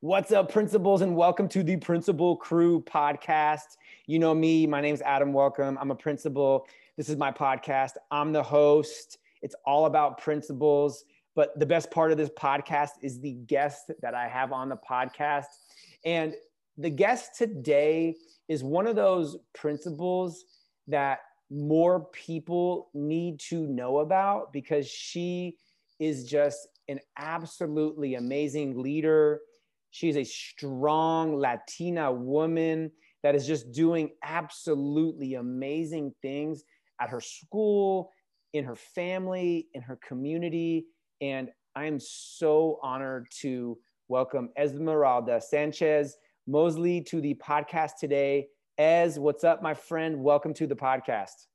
What's up, principals, and welcome to the Principal Crew podcast. You know me, my name's Adam Welcome. I'm a principal. This is my podcast. I'm the host. It's all about principals. But the best part of this podcast is the guest that I have on the podcast. And the guest today is one of those principals that more people need to know about because she is just an absolutely amazing leader She's a strong Latina woman that is just doing absolutely amazing things at her school, in her family, in her community. And I am so honored to welcome Esmeralda Sanchez Moseley to the podcast today. Ez, what's up, my friend? Welcome to the podcast.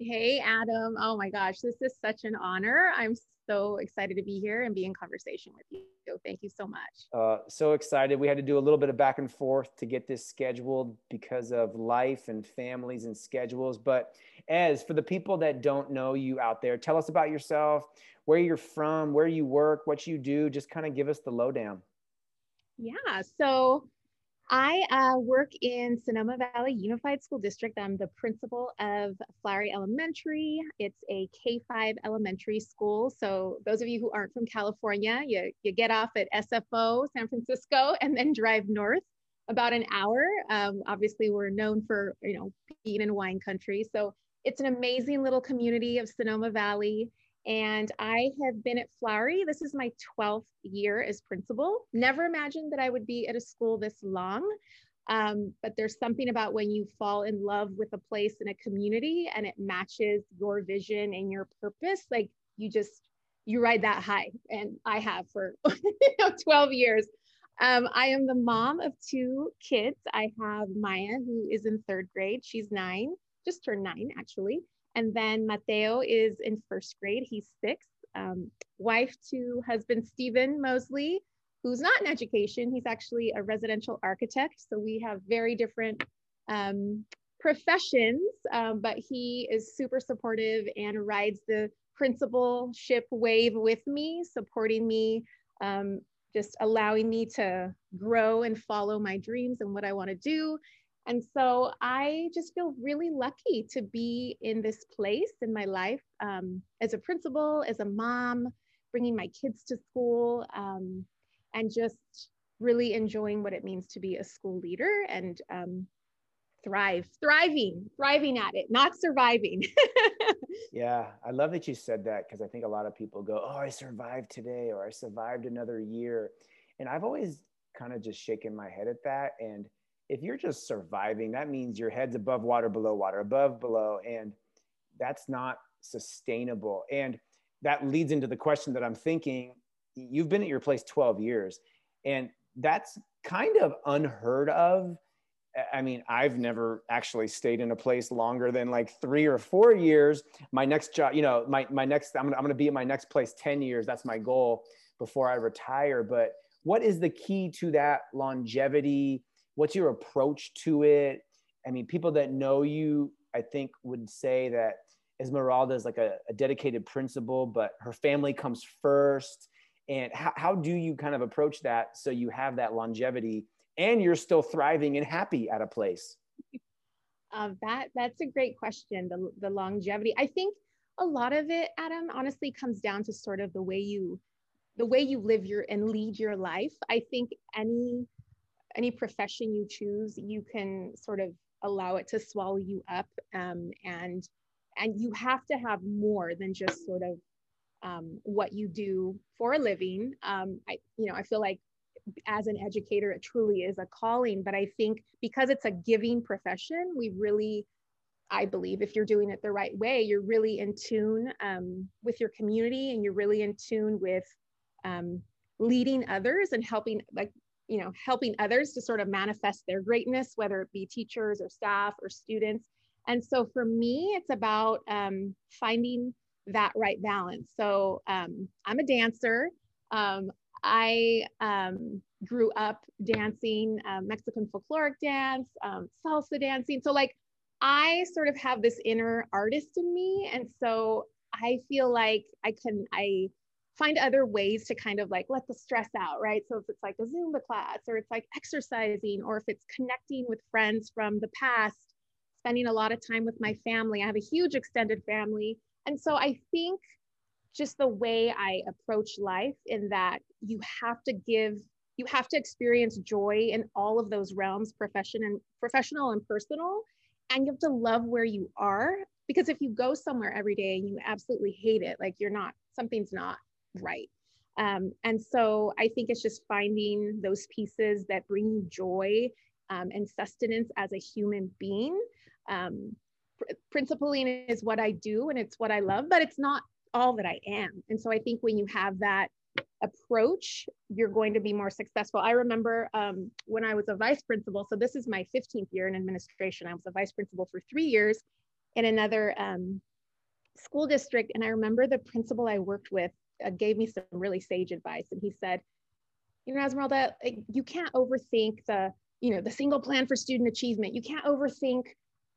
Hey, Adam. Oh my gosh, this is such an honor. I'm so excited to be here and be in conversation with you. Thank you so much. Uh, so excited. We had to do a little bit of back and forth to get this scheduled because of life and families and schedules. But as for the people that don't know you out there, tell us about yourself, where you're from, where you work, what you do. Just kind of give us the lowdown. Yeah. So I uh, work in Sonoma Valley Unified School District. I'm the principal of Flowery Elementary. It's a K 5 elementary school. So, those of you who aren't from California, you, you get off at SFO, San Francisco, and then drive north about an hour. Um, obviously, we're known for you know being in wine country. So, it's an amazing little community of Sonoma Valley. And I have been at Flowery. This is my 12th year as principal. Never imagined that I would be at a school this long. Um, but there's something about when you fall in love with a place in a community and it matches your vision and your purpose, like you just, you ride that high. And I have for you know, 12 years. Um, I am the mom of two kids. I have Maya, who is in third grade. She's nine, just turned nine actually. And then Mateo is in first grade, he's six. Um, wife to husband Stephen Moseley, who's not in education, he's actually a residential architect. So we have very different um, professions, um, but he is super supportive and rides the principalship wave with me, supporting me, um, just allowing me to grow and follow my dreams and what I want to do. And so I just feel really lucky to be in this place in my life um, as a principal, as a mom, bringing my kids to school, um, and just really enjoying what it means to be a school leader and um, thrive, thriving, thriving at it, not surviving. yeah, I love that you said that because I think a lot of people go, Oh, I survived today, or I survived another year. And I've always kind of just shaken my head at that. And if you're just surviving, that means your head's above water, below water, above, below, and that's not sustainable. And that leads into the question that I'm thinking. You've been at your place 12 years, and that's kind of unheard of. I mean, I've never actually stayed in a place longer than like three or four years. My next job, you know, my, my next, I'm gonna, I'm gonna be at my next place 10 years. That's my goal before I retire. But what is the key to that longevity? What's your approach to it? I mean people that know you i think would say that esmeralda is like a, a dedicated principal but her family comes first. And how, how do you kind of approach that so you have that longevity and you're still thriving and happy at a place? Um, that that's a great question the, the longevity. I think a lot of it adam honestly comes down to sort of the way you the way you live your and lead your life. I think any any profession you choose, you can sort of allow it to swallow you up, um, and and you have to have more than just sort of um, what you do for a living. Um, I you know I feel like as an educator, it truly is a calling, but I think because it's a giving profession, we really I believe if you're doing it the right way, you're really in tune um, with your community and you're really in tune with um, leading others and helping, like you know, helping others to sort of manifest their greatness, whether it be teachers or staff or students. And so for me, it's about um, finding that right balance. So um, I'm a dancer. Um, I um, grew up dancing uh, Mexican folkloric dance, um, salsa dancing. So like I sort of have this inner artist in me. And so I feel like I can, I find other ways to kind of like let the stress out, right? So if it's like a Zumba class or it's like exercising or if it's connecting with friends from the past, spending a lot of time with my family. I have a huge extended family. And so I think just the way I approach life in that you have to give you have to experience joy in all of those realms profession and professional and personal and you have to love where you are because if you go somewhere every day and you absolutely hate it like you're not something's not right. Um, and so i think it's just finding those pieces that bring you joy um, and sustenance as a human being. Um, pr- principling is what i do and it's what i love but it's not all that i am. And so i think when you have that approach you're going to be more successful. I remember um, when i was a vice principal so this is my 15th year in administration. I was a vice principal for three years in another um, school district. And i remember the principal i worked with Uh, gave me some really sage advice. And he said you know esmeralda eh, you can't overthink the you know the single plan for student achievement. You can't overthink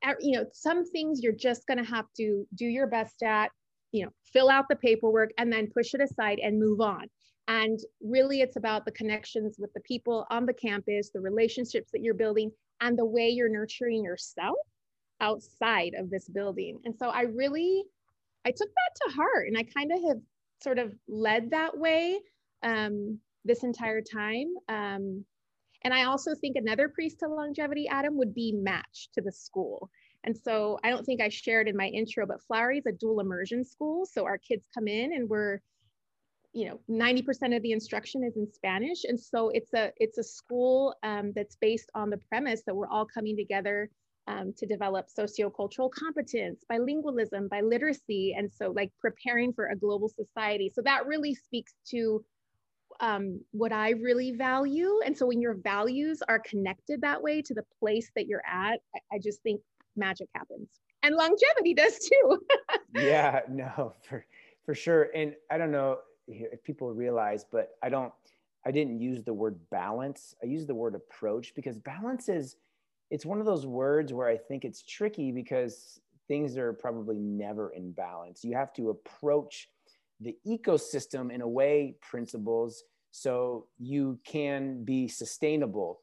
er, you know some things you're just going to have to do your best at you know fill out the paperwork and then push it aside and move on. And really it's about the connections with the people on the campus the relationships that you're building and the way you're nurturing yourself outside of this building. And so i really i took that to heart and i kind of have sort of led that way um, this entire time um, and I also think another priest to longevity, Adam, would be match to the school. And so I don't think I shared in my intro, but Flowery is a dual immersion school. So our kids come in and we're, you know, 90% of the instruction is in Spanish. And so it's a it's a school um, that's based on the premise that we're all coming together um, to develop sociocultural competence, bilingualism, biliteracy, and so like preparing for a global society. So that really speaks to um, what I really value. And so when your values are connected that way to the place that you're at, I, I just think magic happens. And longevity does too. yeah, no, for for sure. And I don't know if people realize, but I don't I didn't use the word balance. I use the word approach because balance is it's one of those words where I think it's tricky because things are probably never in balance. You have to approach the ecosystem in a way principles so you can be sustainable.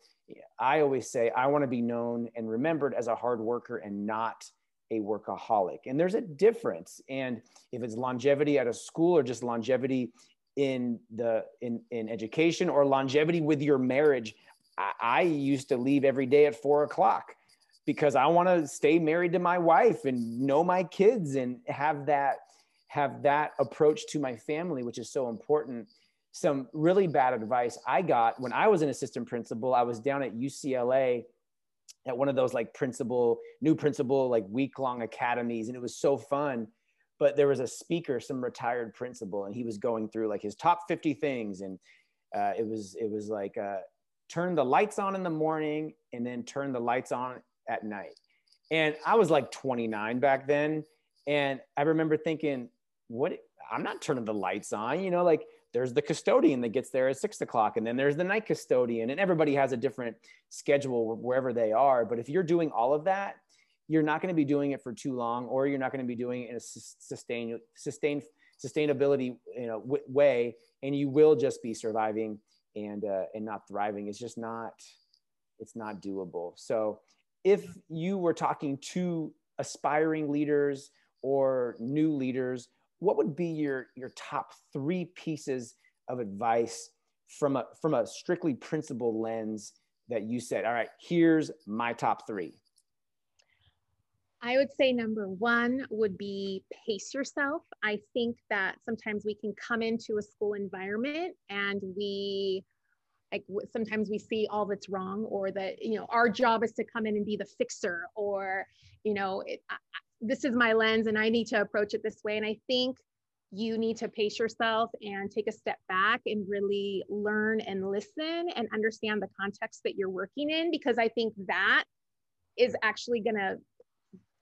I always say I want to be known and remembered as a hard worker and not a workaholic. And there's a difference. And if it's longevity at a school or just longevity in the in, in education or longevity with your marriage, I, I used to leave every day at four o'clock because I want to stay married to my wife and know my kids and have that have that approach to my family, which is so important some really bad advice I got when I was an assistant principal. I was down at UCLA at one of those like principal, new principal, like week long academies. And it was so fun. But there was a speaker, some retired principal, and he was going through like his top 50 things. And uh, it was, it was like, uh, turn the lights on in the morning and then turn the lights on at night. And I was like 29 back then. And I remember thinking, what, I'm not turning the lights on, you know, like there's the custodian that gets there at six o'clock and then there's the night custodian and everybody has a different schedule wherever they are but if you're doing all of that you're not going to be doing it for too long or you're not going to be doing it in a sustain sustain sustainability you know way and you will just be surviving and uh, and not thriving. It's just not it's not doable. So if you were talking to aspiring leaders or new leaders what would be your your top three pieces of advice from a from a strictly principle lens that you said all right here's my top three I would say number one would be pace yourself. I think that sometimes we can come into a school environment and we like sometimes we see all that's wrong or that you know our job is to come in and be the fixer or you know it, this is my lens and I need to approach it this way. And I think you need to pace yourself and take a step back and really learn and listen and understand the context that you're working in because I think that is actually going to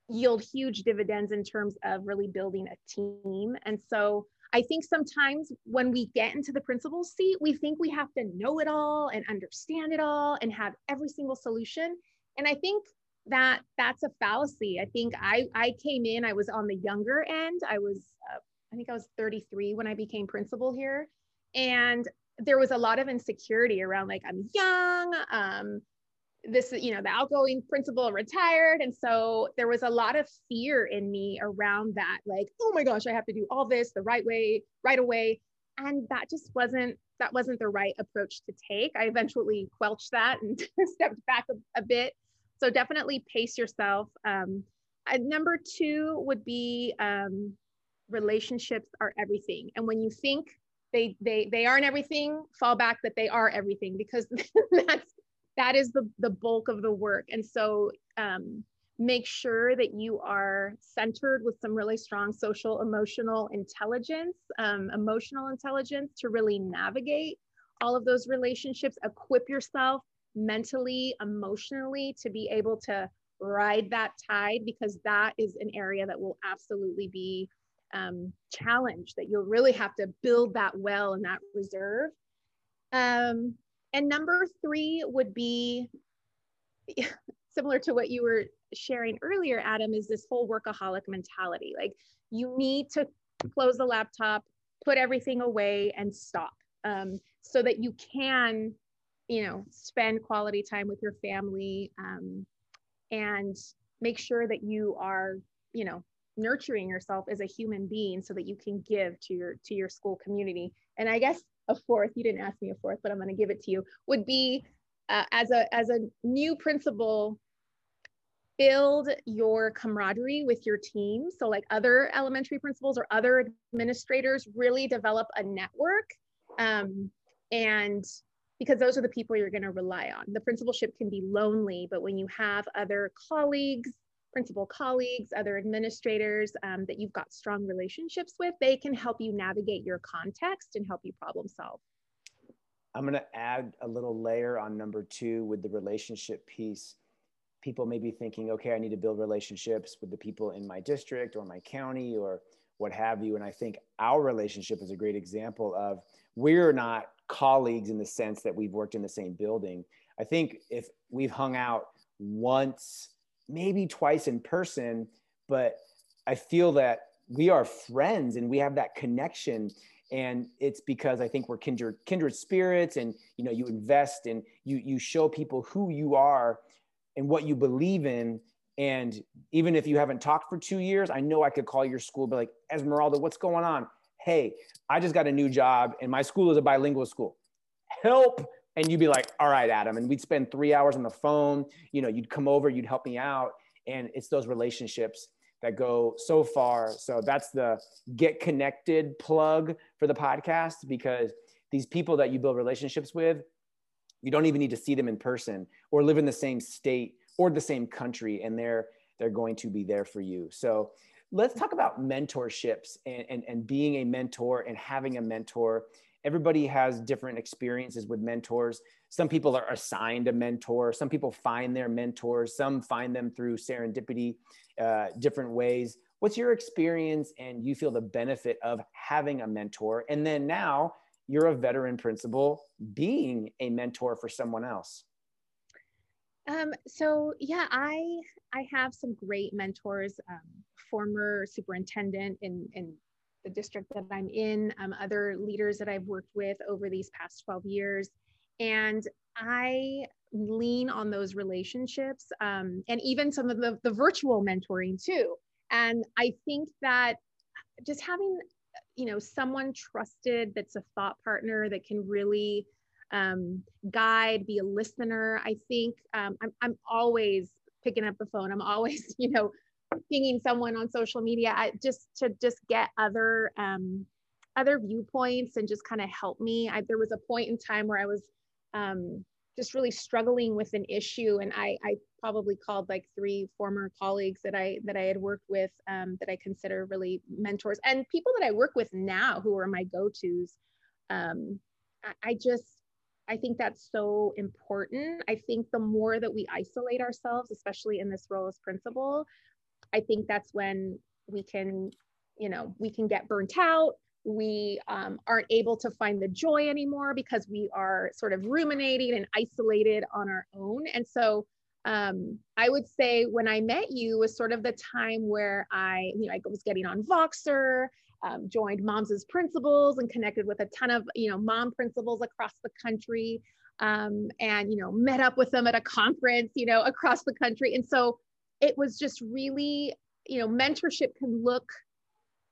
yield huge dividends in terms of really building a team. And so I think sometimes when we get into the principal seat, we think we have to know it all and understand it all and have every single solution. And I think that that's a fallacy. I think I I came in, I was on the younger end. I was uh, I think I was 33 when I became principal here. And there was a lot of insecurity around like, I'm young. Um, this, you know, the outgoing principal retired. And so there was a lot of fear in me around that, like, oh my gosh, I have to do all this the right way, right away. And that just wasn't, that wasn't the right approach to take. I eventually quelched that and stepped back a, a, bit. So definitely pace yourself. Um, number two would be um, relationships are everything. And when you think they they they aren't everything, fall back that they are everything because that's that is the the bulk of the work. And so um, make sure that you are centered with some really strong social emotional intelligence, um, emotional intelligence to really navigate all of those relationships. Equip yourself mentally, emotionally to be able to ride that tide because that is an area that will absolutely be um, challenged that you'll really have to build that well and that reserve um, and number three would be similar to what you were sharing earlier adam is this whole workaholic mentality. Like you need to close the laptop put everything away and stop um, so that you can you know spend quality time with your family um, and make sure that you are you know nurturing yourself as a human being so that you can give to your to your school community. And i guess a fourth you didn't ask me a fourth but i'm going to give it to you would be uh, as a as a new principal build your camaraderie with your team so like other elementary principals or other administrators really develop a network um, and because those are the people you're going to rely on. The principalship can be lonely, but when you have other colleagues, principal colleagues, other administrators um, that you've got strong relationships with, they can help you navigate your context and help you problem solve. I'm going to add a little layer on number two with the relationship piece. People may be thinking, okay, I need to build relationships with the people in my district or my county or what have you. And I think our relationship is a great example of we're not colleagues in the sense that we've worked in the same building. I think if we've hung out once, maybe twice in person, but I feel that we are friends and we have that connection and it's because i think we're kindred kindred spirits and you know you invest and you you show people who you are and what you believe in and even if you haven't talked for two years i know i could call your school be like esmeralda what's going on hey, I just got a new job and my school is a bilingual school. Help. And you'd be like, all right, Adam. And we'd spend three hours on the phone. You know, you'd come over, you'd help me out. And it's those relationships that go so far. So that's the get connected plug for the podcast because these people that you build relationships with, you don't even need to see them in person or live in the same state or the same country and they're they're going to be there for you. So let's talk about mentorships and, and, and being a mentor and having a mentor. Everybody has different experiences with mentors. Some people are assigned a mentor. Some people find their mentors. Some find them through serendipity, uh, different ways. What's your experience and you feel the benefit of having a mentor? And then now you're a veteran principal being a mentor for someone else. Um, so yeah, I I have some great mentors. Um, former superintendent in, in the district that I'm in, um, other leaders that I've worked with over these past 12 years. And I lean on those relationships um, and even some of the, the virtual mentoring too. And I think that just having, you know, someone trusted that's a thought partner that can really um, guide, be a listener. I think um, I'm, I'm always picking up the phone. I'm always, you know, pinging someone on social media just to just get other um, other viewpoints and just kind of help me. I, there was a point in time where I was um, just really struggling with an issue, and I, I probably called like three former colleagues that I that I had worked with um, that I consider really mentors, and people that I work with now who are my go tos. Um, I, I just I think that's so important. I think the more that we isolate ourselves, especially in this role as principal, I think that's when we can, you know, we can get burnt out. We um, aren't able to find the joy anymore because we are sort of ruminating and isolated on our own. And so um, I would say when I met you was sort of the time where I, you know, I was getting on Voxer um, joined moms as principals and connected with a ton of you know mom principals across the country um, and you know met up with them at a conference you know across the country and so it was just really you know mentorship can look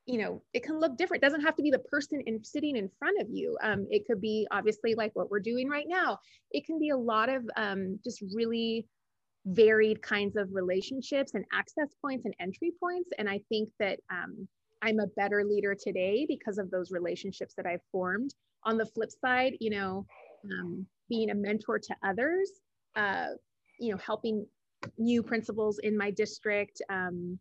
you know it can look different. It doesn't have to be the person in sitting in front of you. Um, it could be obviously like what we're doing right now. It can be a lot of um, just really varied kinds of relationships and access points and entry points. And i think that um, i'm a better leader today because of those relationships that i've formed. On the flip side you know um, being a mentor to others uh, you know helping new principals in my district um,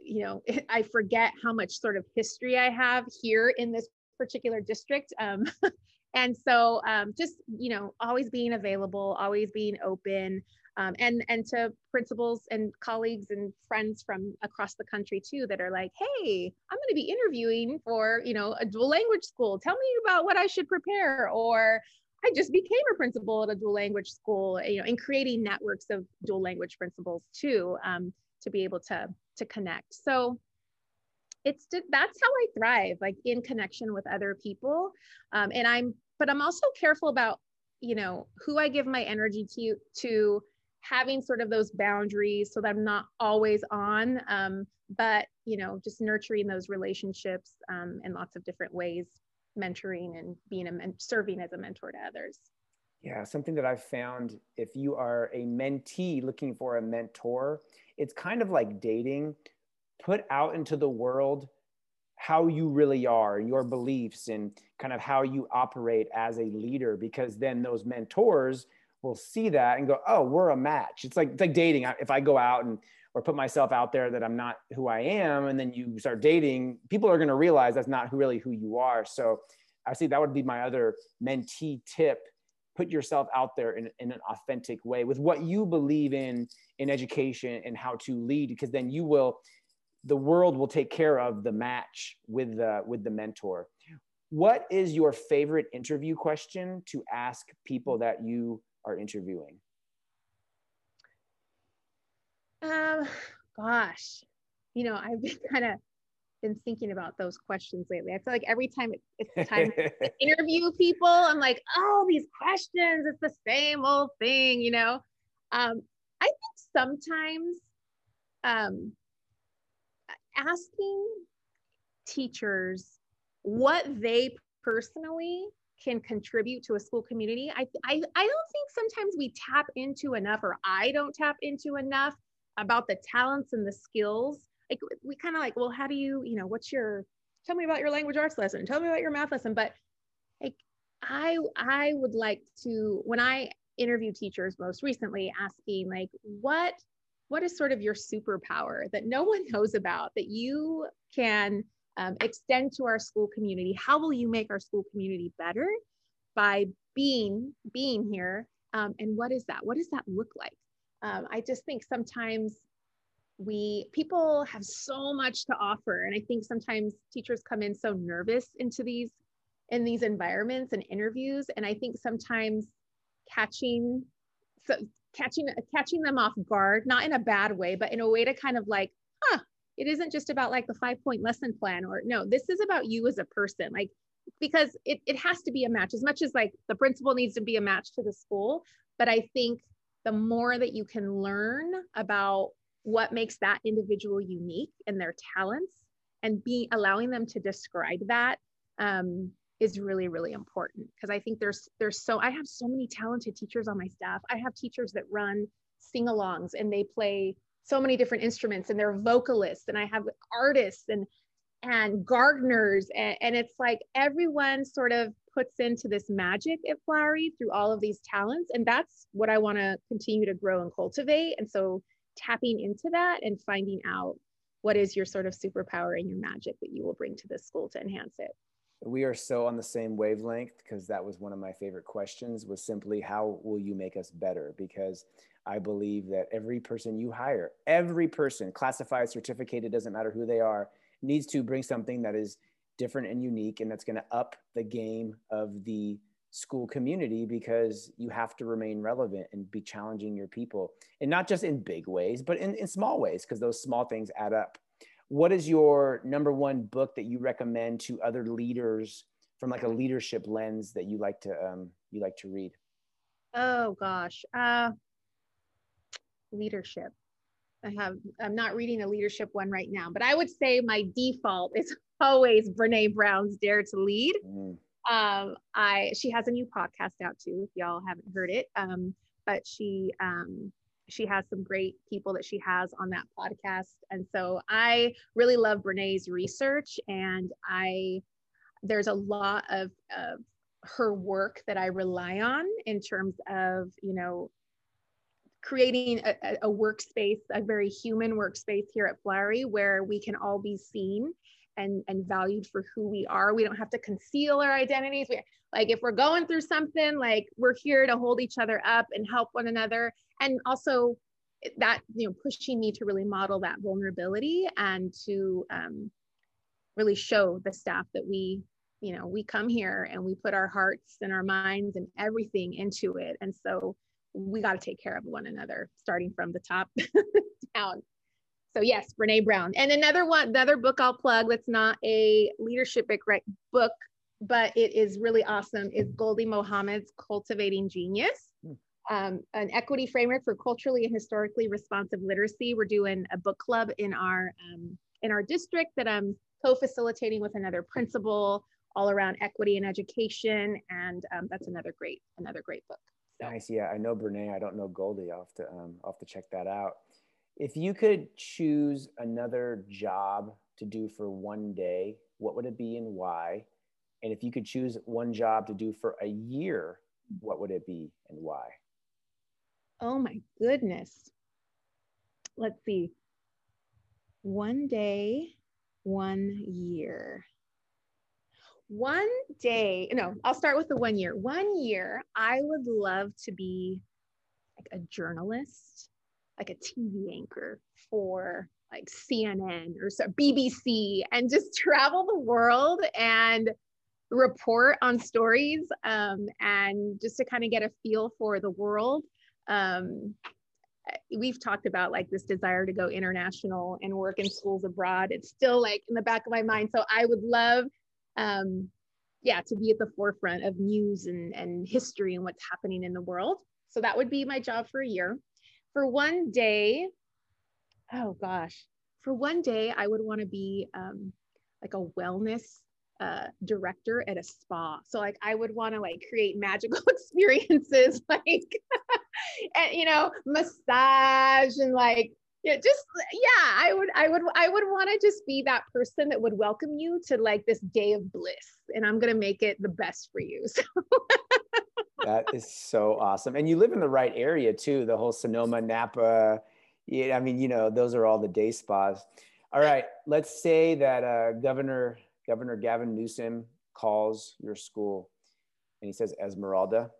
you know, I forget how much sort of history I have here in this particular district. Um, and so um, just, you know, always being available, always being open. Um, and and to principals and colleagues and friends from across the country too that are like hey i'm going to be interviewing for you know a dual language school tell me about what i should prepare or i just became a principal at a dual language school you know and creating networks of dual language principals too um, to be able to to connect. So it's that's how i thrive like in connection with other people. Um, and i'm but i'm also careful about you know who i give my energy to to having sort of those boundaries so that i'm not always on um, but you know just nurturing those relationships um, in lots of different ways mentoring and being a men- serving as a mentor to others yeah, something that I've found if you are a mentee looking for a mentor, it's kind of like dating. Put out into the world how you really are, your beliefs, and kind of how you operate as a leader, because then those mentors will see that and go, "Oh, we're a match." It's like it's like dating. If I go out and or put myself out there that I'm not who I am, and then you start dating, people are going to realize that's not who, really who you are. So, I see that would be my other mentee tip put yourself out there in, in an authentic way with what you believe in in education and how to lead because then you will the world will take care of the match with the with the mentor what is your favorite interview question to ask people that you are interviewing um gosh you know i've been kind of been thinking about those questions lately. I feel like every time it's the time to interview people, I'm like, oh, these questions, it's the same old thing, you know? Um, I think sometimes um, asking teachers what they personally can contribute to a school community, I, I, I don't think sometimes we tap into enough, or I don't tap into enough about the talents and the skills like we kind of like, well, how do you, you know, what's your, tell me about your language arts lesson, tell me about your math lesson. But like, I, I would like to, when I interview teachers most recently asking like, what, what is sort of your superpower that no one knows about that you can um, extend to our school community? How will you make our school community better by being, being here? Um, and what is that? What does that look like? Um, I just think sometimes we people have so much to offer and i think sometimes teachers come in so nervous into these in these environments and interviews and i think sometimes catching so catching catching them off guard not in a bad way but in a way to kind of like huh it isn't just about like the five point lesson plan or no this is about you as a person like because it, it has to be a match. As much as like the principal needs to be a match to the school but i think the more that you can learn about what makes that individual unique and their talents and be allowing them to describe that um, is really really important. Because i think there's there's so i have so many talented teachers on my staff. I have teachers that run sing-alongs and they play so many different instruments and they're vocalists and i have artists and and gardeners and, and it's like everyone sort of puts into this magic at flowery through all of these talents and that's what i want to continue to grow and cultivate and so tapping into that and finding out what is your sort of superpower and your magic that you will bring to this school to enhance it we are so on the same wavelength because that was one of my favorite questions was simply how will you make us better? Because i believe that every person you hire every person classified certificated doesn't matter who they are needs to bring something that is different and unique and that's going to up the game of the school community because you have to remain relevant and be challenging your people. And not just in big ways but in, in small ways because those small things add up what is your number one book that you recommend to other leaders from like a leadership lens that you like to um, you like to read? Oh gosh, uh, leadership. I have I'm not reading a leadership one right now, but I would say my default is always Brene Brown's Dare to Lead. Mm. Um, I she has a new podcast out too. If y'all haven't heard it, um, but she um, she has some great people that she has on that podcast, and so I really love Brene's research, and I there's a lot of, of her work that I rely on in terms of you know creating a, a, workspace, a very human workspace here at Flowery where we can all be seen and, and valued for who we are. We don't have to conceal our identities. We, like if we're going through something, like we're here to hold each other up and help one another. And also that, you know, pushing me to really model that vulnerability and to um, really show the staff that we, you know, we come here and we put our hearts and our minds and everything into it. And so we got to take care of one another, starting from the top down. So yes, Brene Brown. And another one, the other book I'll plug that's not a leadership book, but it is really awesome is Gholdy Muhammad's Cultivating Genius. Um, an equity framework for culturally and historically responsive literacy. We're doing a book club in our um, in our district that I'm co-facilitating with another principal all around equity and education, and um, that's another great another great book. So. Nice. Yeah, I know Brene. I don't know Gholdy. I'll have to um, I'll have to check that out. If you could choose another job to do for one day, what would it be and why? And if you could choose one job to do for a year, what would it be and why? Oh my goodness. Let's see. One day, one year. One day, no, I'll start with the one year. One year, I would love to be like a journalist like a TV anchor for like CNN or so, BBC and just travel the world and report on stories um, and just to kind of get a feel for the world. Um, we've talked about like this desire to go international and work in schools abroad. It's still like in the back of my mind. So I would love, um, yeah, to be at the forefront of news and, and history and what's happening in the world. So that would be my job for a year for one day, oh gosh, for one day, I would want to be um, like a wellness uh, director at a spa. So like I would want to like create magical experiences, like and you know, massage and like yeah, just yeah, I would I would I would want to just be that person that would welcome you to like this day of bliss, and I'm gonna make it the best for you. So that is so awesome. And you live in the right area too, the whole Sonoma, Napa. Yeah, I mean, you know, those are all the day spas. All right, let's say that uh, Governor Governor Gavin Newsom calls your school and he says, Esmeralda,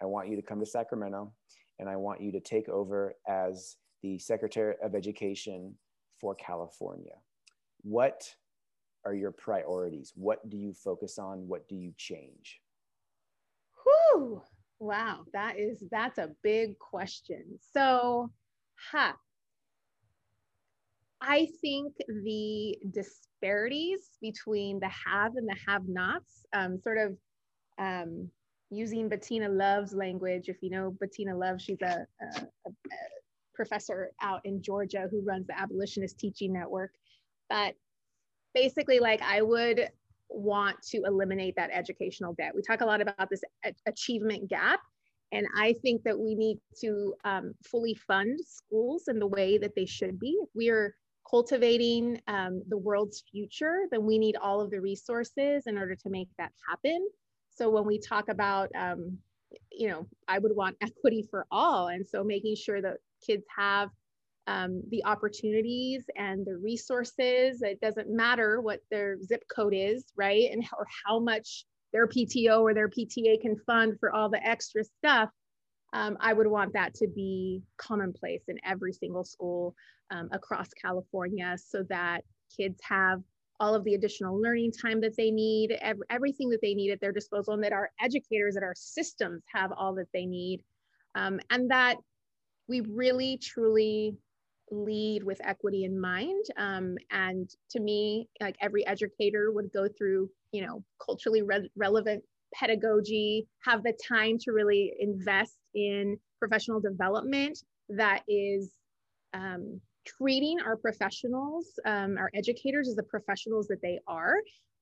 I want you to come to Sacramento and I want you to take over as the Secretary of Education for California. What are your priorities? What do you focus on? What do you change? Whew. Wow, that is that's a big question. So, huh. I think the disparities between the have and the have-nots, um, sort of um, using Bettina Love's language. If you know Bettina Love, she's a, a, a professor out in Georgia who runs the Abolitionist Teaching Network. But basically, like I would want to eliminate that educational debt. We talk a lot about this achievement gap. And I think that we need to um, fully fund schools in the way that they should be. If we are cultivating um, the world's future, then we need all of the resources in order to make that happen. So when we talk about, um, you know, I would want equity for all. And so making sure that kids have um, the opportunities and the resources. It doesn't matter what their zip code is, right? And or how much their PTO or their PTA can fund for all the extra stuff. Um, I would want that to be commonplace in every single school um, across California so that kids have all of the additional learning time that they need, ev- everything that they need at their disposal, and that our educators, that our systems have all that they need. Um, and that we really truly lead with equity in mind. Um, and to me, like every educator would go through, you know, culturally re- relevant pedagogy, have the time to really invest in professional development that is um, treating our professionals, um, our educators as the professionals that they are.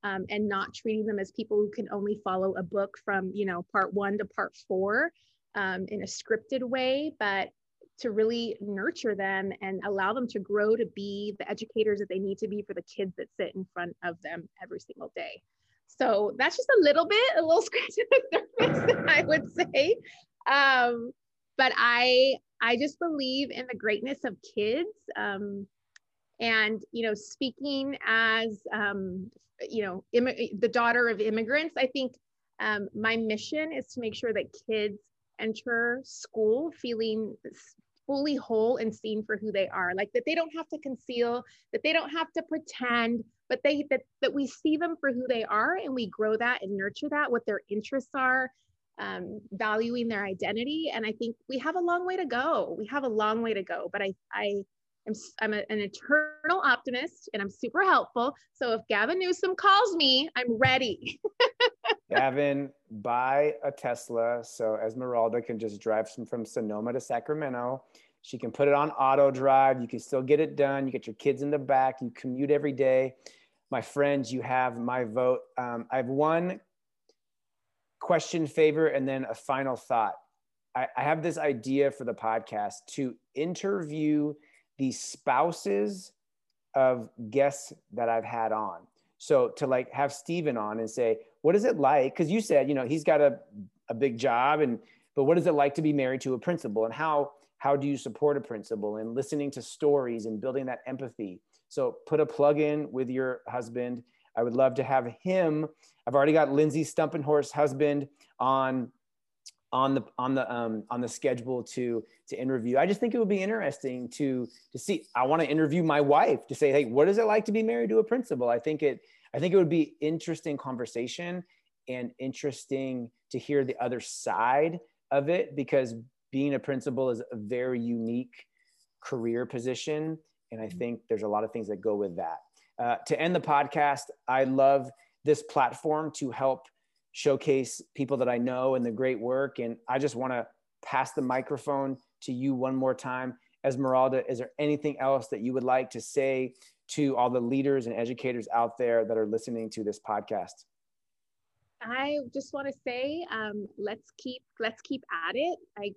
Um, and not treating them as people who can only follow a book from you know part one to part four um, in a scripted way but to really nurture them and allow them to grow to be the educators that they need to be for the kids that sit in front of them every single day. So that's just a little bit, a little scratch on the surface, I would say. Um, but I, I just believe in the greatness of kids. Um, and you know, speaking as um, you know, Im- the daughter of immigrants, I think um, my mission is to make sure that kids enter school feeling fully whole and seen for who they are like that they don't have to conceal that they don't have to pretend but they that, that we see them for who they are and we grow that and nurture that what their interests are um, valuing their identity and i think we have a long way to go we have a long way to go but i i am i'm a, an eternal optimist and i'm super helpful so if gavin newsom calls me i'm ready Gavin, buy a Tesla so Esmeralda can just drive from, from Sonoma to Sacramento. She can put it on auto drive. You can still get it done. You get your kids in the back. You commute every day. My friends, you have my vote. Um, I have one question, favor, and then a final thought. I, I have this idea for the podcast to interview the spouses of guests that I've had on. So to like have Steven on and say, what is it like? Because you said, you know, he's got a, a big job and but what is it like to be married to a principal and how how do you support a principal and listening to stories and building that empathy so put a plug in with your husband i would love to have him i've already got lindsay Stumpenhorst husband on on the on the um, on the schedule to to interview i just think it would be interesting to to see i want to interview my wife to say hey what is it like to be married to a principal i think it I think it would be interesting conversation and interesting to hear the other side of it because being a principal is a very unique career position. And I think there's a lot of things that go with that. Uh, to end the podcast, I love this platform to help showcase people that I know and the great work. And I just want to pass the microphone to you one more time. Esmeralda, is there anything else that you would like to say to all the leaders and educators out there that are listening to this podcast? I just want to say, um, let's keep let's keep at it. Like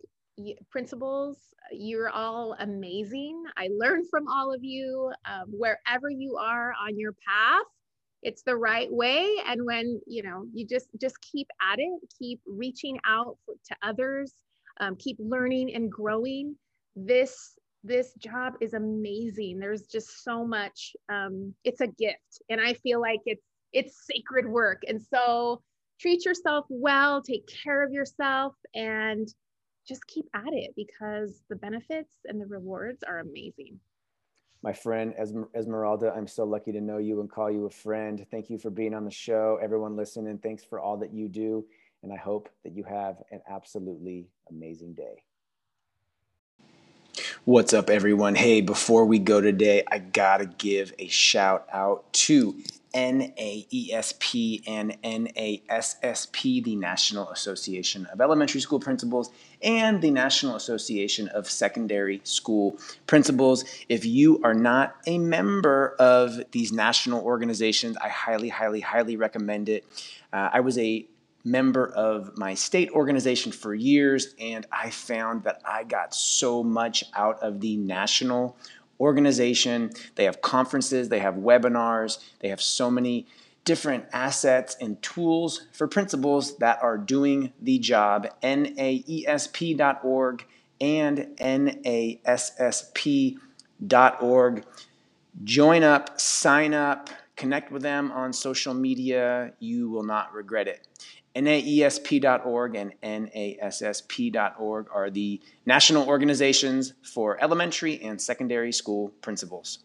principals, you're all amazing. I learn from all of you. Um, wherever you are on your path, it's the right way. And when you know, you just just keep at it. Keep reaching out for, to others. Um, keep learning and growing. This this job is amazing. There's just so much. Um, it's a gift, and I feel like it's it's sacred work. And so treat yourself well, take care of yourself, and just keep at it because the benefits and the rewards are amazing. My friend Esmeralda, I'm so lucky to know you and call you a friend. Thank you for being on the show. Everyone listening, thanks for all that you do. And I hope that you have an absolutely amazing day. What's up, everyone? Hey, before we go today, I gotta give a shout out to NAESP and NASSP, the National Association of Elementary School Principals, and the National Association of Secondary School Principals. If you are not a member of these national organizations, I highly, highly, highly recommend it. Uh, I was a member of my state organization for years, and I found that I got so much out of the national organization. They have conferences, they have webinars, they have so many different assets and tools for principals that are doing the job. NAESP.org and NASSP.org. Join up, sign up, connect with them on social media. You will not regret it. NAESP.org and NASSP.org are the national organizations for elementary and secondary school principals.